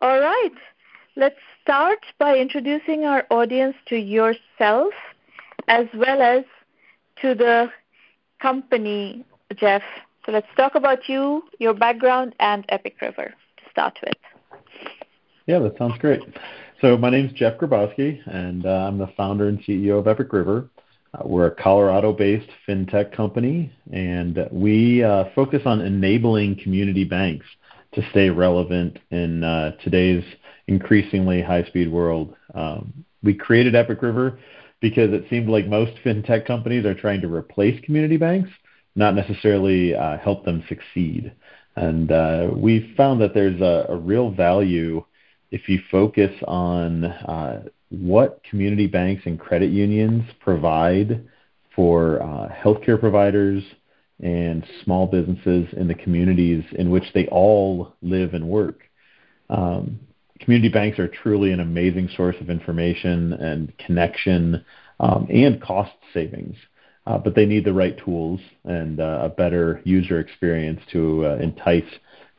All right. Let's start by introducing our audience to yourself as well as to the company, Jeff. So let's talk about you, your background, and Epic River to start with. Yeah, that sounds great. So my name is Jeff Grabowski, and uh, I'm the founder and CEO of Epic River. Uh, we're a Colorado-based fintech company, and we uh, focus on enabling community banks to stay relevant in uh, today's increasingly high-speed world. Um, we created Epic River because it seemed like most fintech companies are trying to replace community banks, not necessarily uh, help them succeed. And uh, we found that there's a, a, real value if you focus on uh, what community banks and credit unions provide for uh, healthcare providers and small businesses in the communities in which they all live and work. Um, community banks are truly an amazing source of information and connection um, and cost savings. Uh, but they need the right tools and uh, a better user experience to uh, entice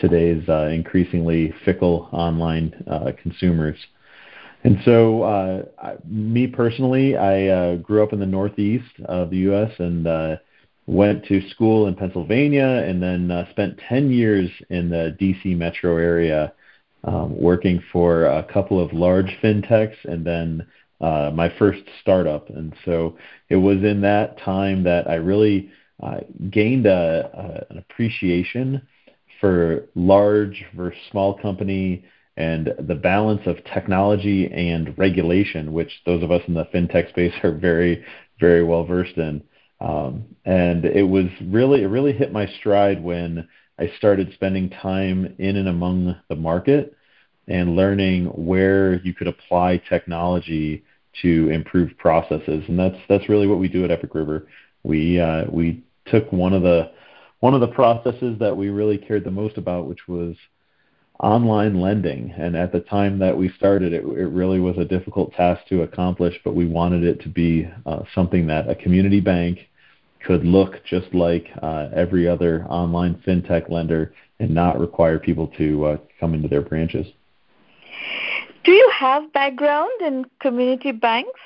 today's uh, increasingly fickle online uh, consumers. And so, uh, me personally, I grew up in the Northeast of the U.S. and went to school in Pennsylvania, and then uh, spent 10 years in the D.C. metro area, um, working for a couple of large fintechs, and then uh, my first startup. And so, it was in that time that I really uh, gained a, a, an appreciation for large versus small company and the balance of technology and regulation, which those of us in the fintech space are very, very well versed in. Um, and it was really, it really hit my stride when I started spending time in and among the market and learning where you could apply technology to improve processes. And that's that's really what we do at Epic River. We uh, we took one of the one of the processes that we really cared the most about, which was online lending. And at the time that we started, it, it really was a difficult task to accomplish, but we wanted it to be uh, something that a community bank could look just like uh, every other online fintech lender and not require people to uh, come into their branches. Do you have background in community banks?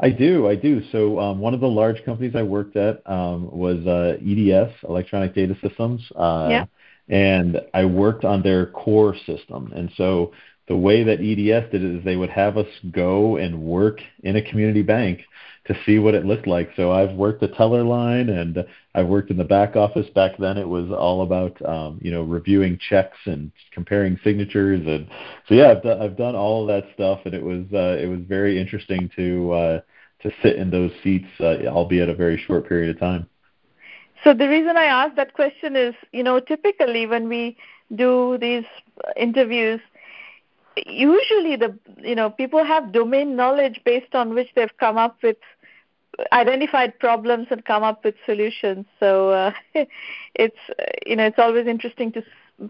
I do, I do. So um, one of the large companies I worked at um, was uh, EDS, Electronic Data Systems. Uh, yeah and I worked on their core system. And so the way that EDS did it is they would have us go and work in a community bank to see what it looked like. So I've worked the teller line and I've worked in the back office. Back then it was all about um, you know reviewing checks and comparing signatures and so yeah I've done, I've done all of that stuff and it was uh, it was very interesting to uh, to sit in those seats, uh, albeit a very short period of time. So the reason I ask that question is, you know, typically when we do these interviews, usually the you know people have domain knowledge based on which they've come up with identified problems and come up with solutions. So uh, it's you know it's always interesting to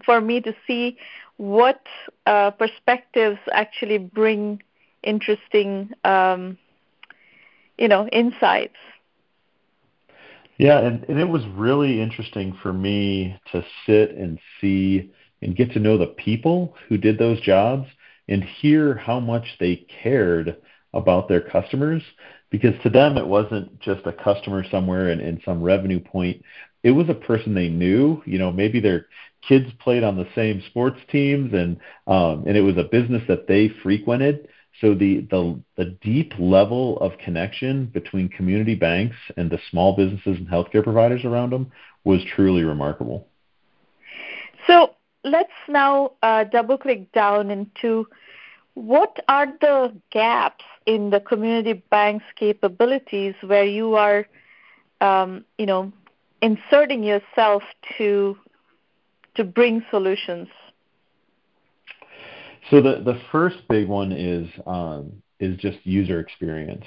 for me to see what uh, perspectives actually bring interesting um, you know insights. Yeah, and, and it was really interesting for me to sit and see and get to know the people who did those jobs and hear how much they cared about their customers because to them it wasn't just a customer somewhere in, in some revenue point. It was a person they knew you know maybe their kids played on the same sports teams and um and it was a business that they frequented so the, the, the deep level of connection between community banks and the small businesses and healthcare providers around them was truly remarkable. So let's now uh, double click down into what are the gaps in the community bank's capabilities where you are, um, you know, inserting yourself to to bring solutions so the the first big one is um, is just user experience.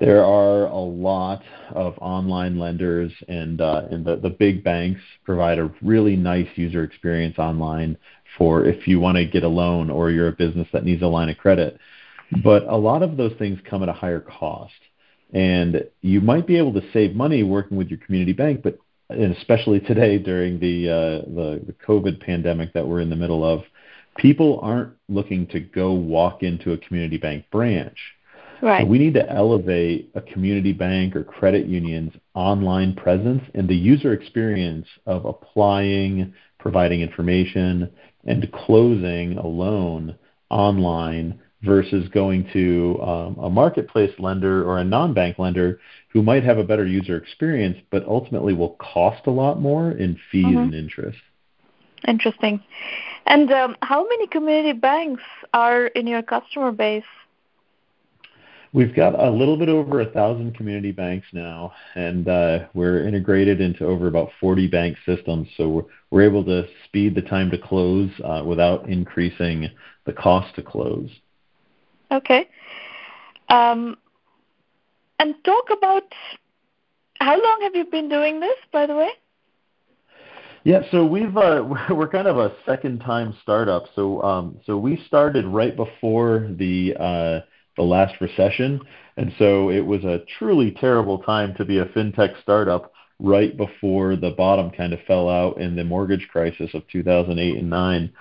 There are a lot of online lenders, and uh, and the, the big banks provide a really nice user experience online for if you want to get a loan or you're a business that needs a line of credit. But a lot of those things come at a higher cost, and you might be able to save money working with your community bank, but and especially today during the, uh, the the COVID pandemic that we're in the middle of, people aren't looking to go walk into a community bank branch. Right. So we need to elevate a community bank or credit union's online presence and the user experience of applying, providing information, and closing a loan online versus going to um, a marketplace lender or a non-bank lender who might have a better user experience, but ultimately will cost a lot more in fees mm-hmm. and interest. Interesting. And um, how many community banks are in your customer base? We've got a little bit over a thousand community banks now, and uh, we're integrated into over about 40 bank systems. So we're, we're able to speed the time to close uh, without increasing the cost to close. Okay. Um, and talk about how long have you been doing this, by the way? Yeah, so we've uh, we're kind of a second time startup. So um, so we started right before the uh, the last recession. And so it was a truly terrible time to be a fintech startup right before the bottom kind of fell out in the mortgage crisis of 2008 and 9.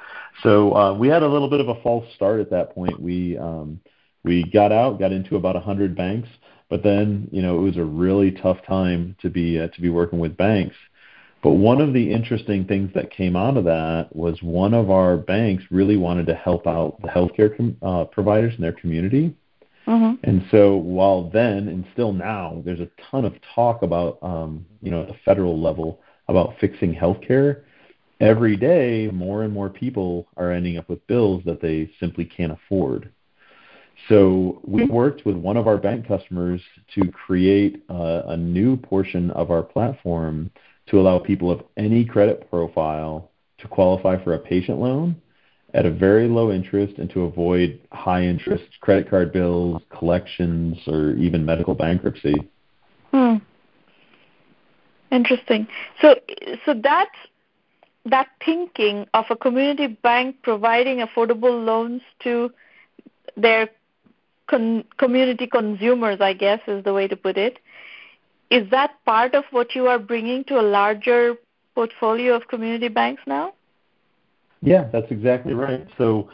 So uh, we had a little bit of a false start at that point. We um, we got out, got into about 100 banks, but then you know it was a really tough time to be uh, to be working with banks. But one of the interesting things that came out of that was one of our banks really wanted to help out the healthcare com- uh, providers in their community. Mm-hmm. And so while then and still now, there's a ton of talk about, um, you know, at the federal level about fixing healthcare. Every day, more and more people are ending up with bills that they simply can't afford. So we worked with one of our bank customers to create a, a new portion of our platform to allow people of any credit profile to qualify for a patient loan at a very low interest and to avoid high interest credit card bills, collections, or even medical bankruptcy. Hmm. Interesting. So, so that that thinking of a community bank providing affordable loans to their con- community consumers, I guess, is the way to put it. Is that part of what you are bringing to a larger portfolio of community banks now? Yeah, that's exactly right. So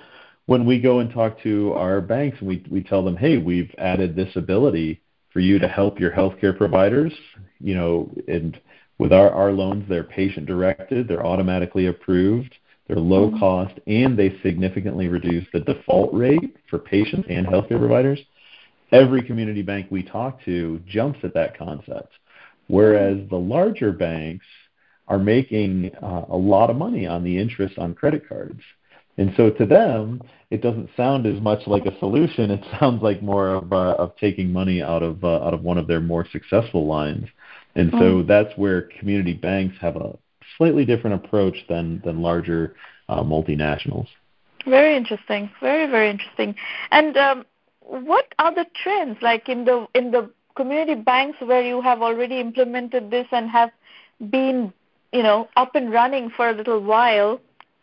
when we go and talk to our banks and we, we tell them, hey, we've added this ability for you to help your healthcare providers, you know, and with our, our loans, they're patient directed, they're automatically approved, they're low mm-hmm. cost, and they significantly reduce the default rate for patients and healthcare providers. Every community bank we talk to jumps at that concept. Whereas the larger banks, are making uh, a lot of money on the interest on credit cards. And so to them, it doesn't sound as much like a solution. It sounds like more of uh, of taking money out of uh, out of one of their more successful lines. And so mm. that's where community banks have a slightly different approach than than larger uh, multinationals. Very interesting. Very very interesting. And um, what are the trends like in the in the community banks where you have already implemented this and have been you know up and running for a little while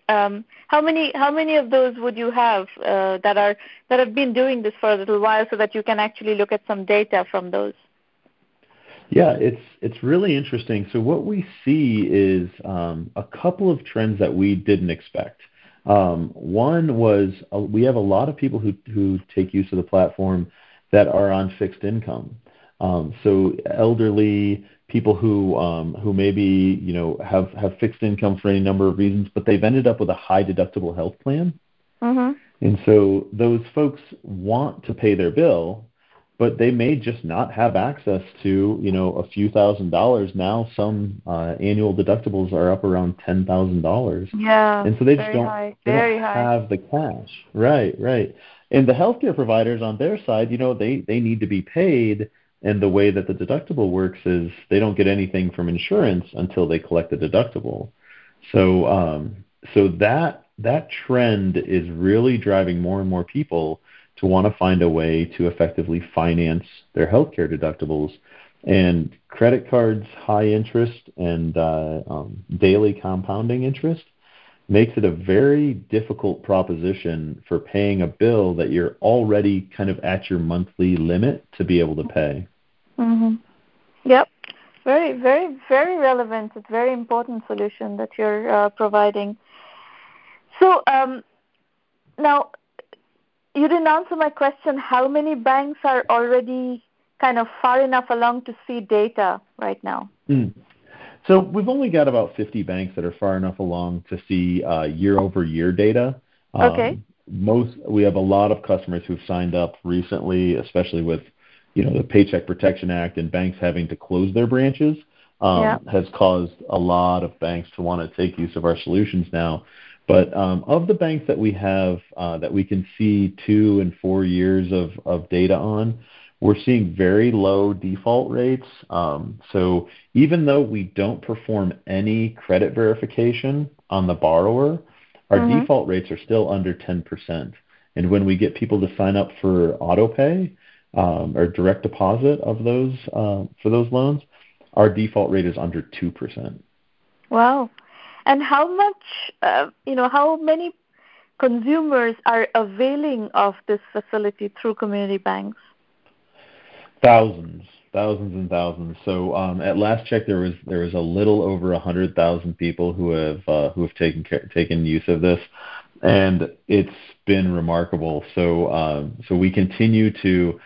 um, how many how many of those would you have uh, that are that have been doing this for a little while so that you can actually look at some data from those yeah it's it's really interesting so what we see is um, a couple of trends that we didn't expect um, one was uh, we have a lot of people who who take use of the platform that are on fixed income um, so elderly people who um, who maybe you know have have fixed income for any number of reasons, but they've ended up with a high deductible health plan. Mm-hmm. And so those folks want to pay their bill, but they may just not have access to you know a few thousand dollars. Now some uh, annual deductibles are up around ten thousand dollars. Yeah, and so they just don't, high. they don't high. have the cash. Right, right. And the healthcare providers on their side, you know, they they need to be paid and the way that the deductible works is they don't get anything from insurance until they collect the deductible. So um, so that that trend is really driving more and more people to want to find a way to effectively finance their healthcare deductibles. And credit cards, high interest, and uh, um, daily compounding interest makes it a very difficult proposition for paying a bill that you're already kind of at your monthly limit to be able to pay. Mm-hmm. Yep. Very, very, very relevant. It's very important solution that you're uh, providing. So, um, now, you didn't answer my question. How many banks are already kind of far enough along to see data right now? Mm. So we've only got about 50 banks that are far enough along to see uh, year-over-year data. Um, okay. Most we have a lot of customers who've signed up recently, especially with you know the Paycheck Protection Act and banks having to close their branches. Um, yeah. Has caused a lot of banks to want to take use of our solutions now. But um, of the banks that we have uh, that we can see two and four years of, of data on, we're seeing very low default rates. Um, so even though we don't perform any credit verification on the borrower, our mm-hmm. default rates are still under 10%. And when we get people to sign up for auto pay um, or direct deposit of those uh, for those loans, our default rate is under 2%. Wow. And how much, uh, you know, how many consumers are availing of this facility through community banks? Thousands, thousands and thousands. So um, at last check, there was there was a little over a hundred thousand people who have uh, who have taken taken use of this, and it's been remarkable. So um, so we continue to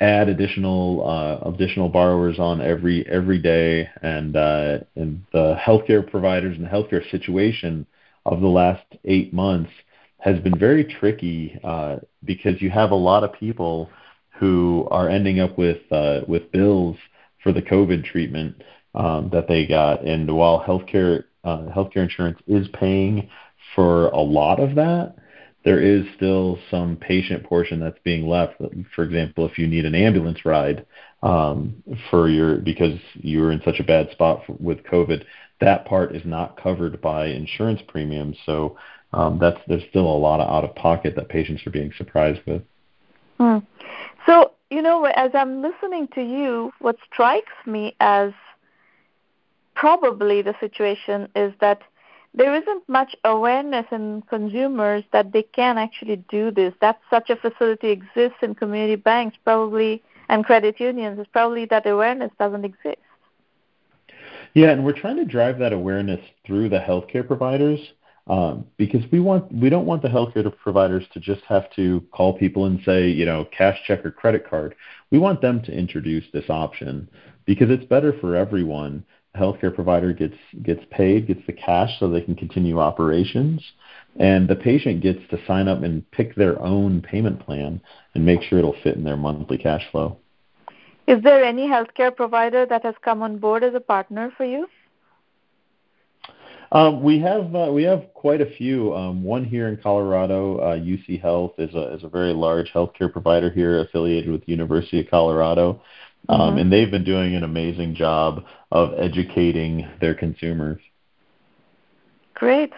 add additional uh, additional borrowers on every every day, and uh, and the healthcare providers and the healthcare situation of the last eight months has been very tricky uh, because you have a lot of people who are ending up with uh, with bills for the COVID treatment um, that they got. And while healthcare uh, healthcare insurance is paying for a lot of that, there is still some patient portion that's being left. For example, if you need an ambulance ride um, for your because you're in such a bad spot for, with COVID, that part is not covered by insurance premiums. So um, that's there's still a lot of out of pocket that patients are being surprised with. Hmm. So, you know, as I'm listening to you, what strikes me as probably the situation is that there isn't much awareness in consumers that they can actually do this. That such a facility exists in community banks, probably, and credit unions. It's probably that awareness doesn't exist. Yeah, and we're trying to drive that awareness through the healthcare providers um, because we want we don't want the healthcare providers to just have to call people and say you know cash check or credit card. We want them to introduce this option because it's better for everyone. Healthcare provider gets gets paid, gets the cash so they can continue operations, and the patient gets to sign up and pick their own payment plan and make sure it'll fit in their monthly cash flow. Is there any healthcare provider that has come on board as a partner for you? Um, we have uh, we have quite a few. Um, one here in Colorado, uh, UC Health is a is a very large healthcare provider here, affiliated with University of Colorado, um, mm-hmm. and they've been doing an amazing job of educating their consumers. Great.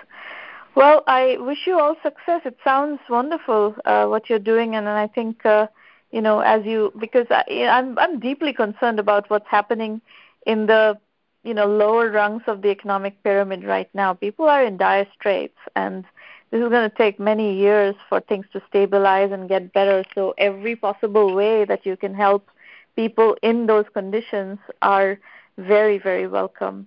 Well, I wish you all success. It sounds wonderful uh, what you're doing, and I think uh, you know as you because I, I'm I'm deeply concerned about what's happening in the you know lower rungs of the economic pyramid right now. People are in dire straits, and this is going to take many years for things to stabilize and get better. So every possible way that you can help people in those conditions are very very welcome.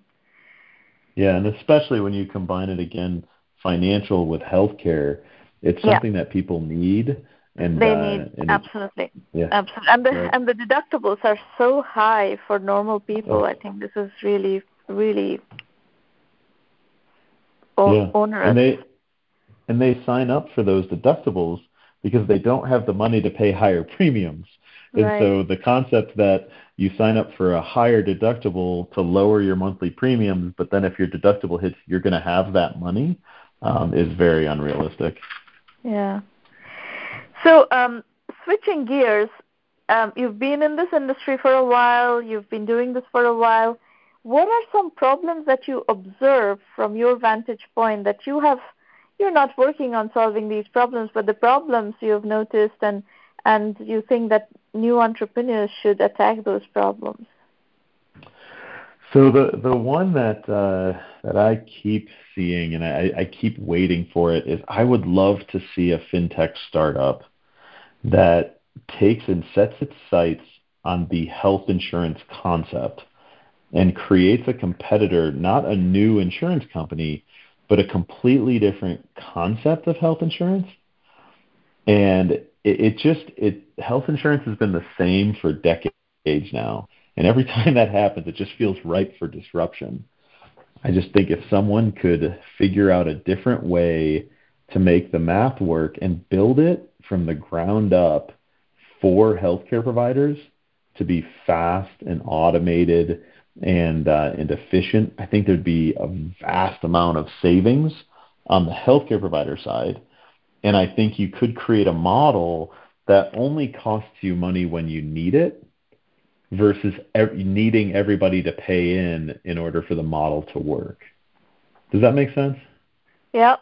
Yeah, and especially when you combine it again, financial with healthcare, it's something yeah. that people need and they uh, need and absolutely, yeah. absolutely, and the right. and the deductibles are so high for normal people. Oh. I think this is really, really o- yeah. onerous. And they and they sign up for those deductibles because they don't have the money to pay higher premiums. And right. so the concept that you sign up for a higher deductible to lower your monthly premiums, but then if your deductible hits, you're going to have that money, um, is very unrealistic. Yeah. So, um, switching gears, um, you've been in this industry for a while, you've been doing this for a while. What are some problems that you observe from your vantage point that you have you're not working on solving these problems, but the problems you've noticed and and you think that new entrepreneurs should attack those problems? So the the one that uh, that I keep seeing and I, I keep waiting for it is I would love to see a fintech startup that takes and sets its sights on the health insurance concept and creates a competitor, not a new insurance company, but a completely different concept of health insurance And it, it just it health insurance has been the same for decades now. And every time that happens, it just feels ripe for disruption. I just think if someone could figure out a different way to make the math work and build it from the ground up for healthcare providers to be fast and automated and uh, and efficient, I think there'd be a vast amount of savings on the healthcare provider side. And I think you could create a model that only costs you money when you need it versus needing everybody to pay in in order for the model to work. Does that make sense? Yeah,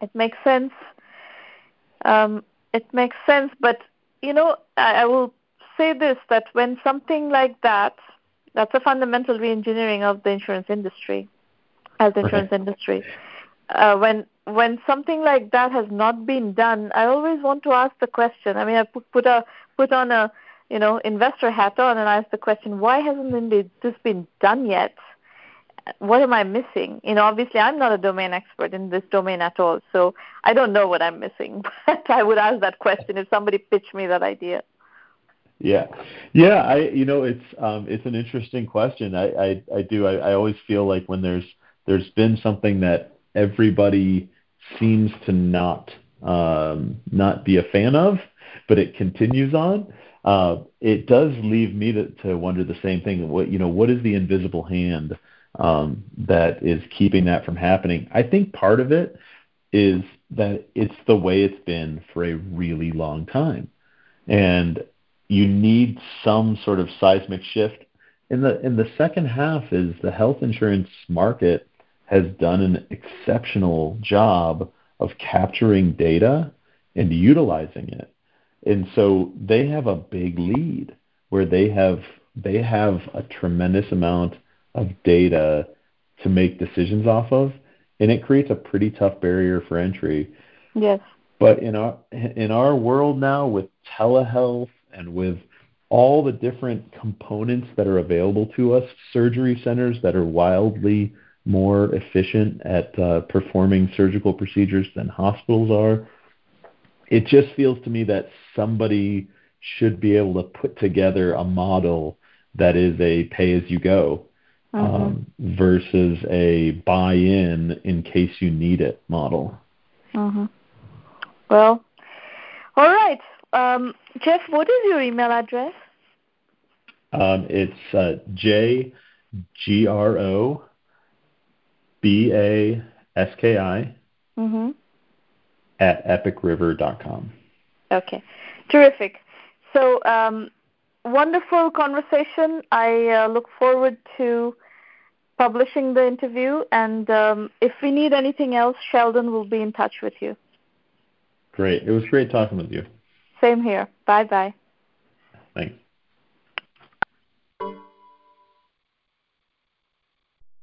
it makes sense. Um, it makes sense, but you know, I, I will say this: that when something like that, that's a fundamental reengineering of the insurance industry, as the insurance right. industry. Uh, when when something like that has not been done, I always want to ask the question. I mean, I put, put a put on a you know investor hat on and I ask the question: Why hasn't this been done yet? what am I missing? You know, obviously I'm not a domain expert in this domain at all, so I don't know what I'm missing. But I would ask that question if somebody pitched me that idea. Yeah, yeah. I, you know, it's um, it's an interesting question. I, I, I do. I, I always feel like when there's there's been something that everybody seems to not um, not be a fan of, but it continues on. Uh, it does leave me to, to wonder the same thing. What you know, what is the invisible hand um, that is keeping that from happening. I think part of it is that it's the way it's been for a really long time, and you need some sort of seismic shift. In the in the second half, is the health insurance market has done an exceptional job of capturing data and utilizing it, and so they have a big lead where they have they have a tremendous amount of data to make decisions off of, and it creates a pretty tough barrier for entry. Yes. But in our in our world now with telehealth and with all the different components that are available to us, surgery centers that are wildly more efficient at uh, performing surgical procedures than hospitals are. It just feels to me that somebody should be able to put together a model that is a pay as you go mm-hmm. um, versus a buy-in in case you need it model. Mm-hmm. Well, all right, um, Jeff. What is your email address? Um, it's uh, J G R O B A S K I mm-hmm. at epicriver.com. Okay, terrific. So, um, wonderful conversation. I uh, look forward to publishing the interview. And um, if we need anything else, Sheldon will be in touch with you. Great. It was great talking with you. Same here. Bye bye.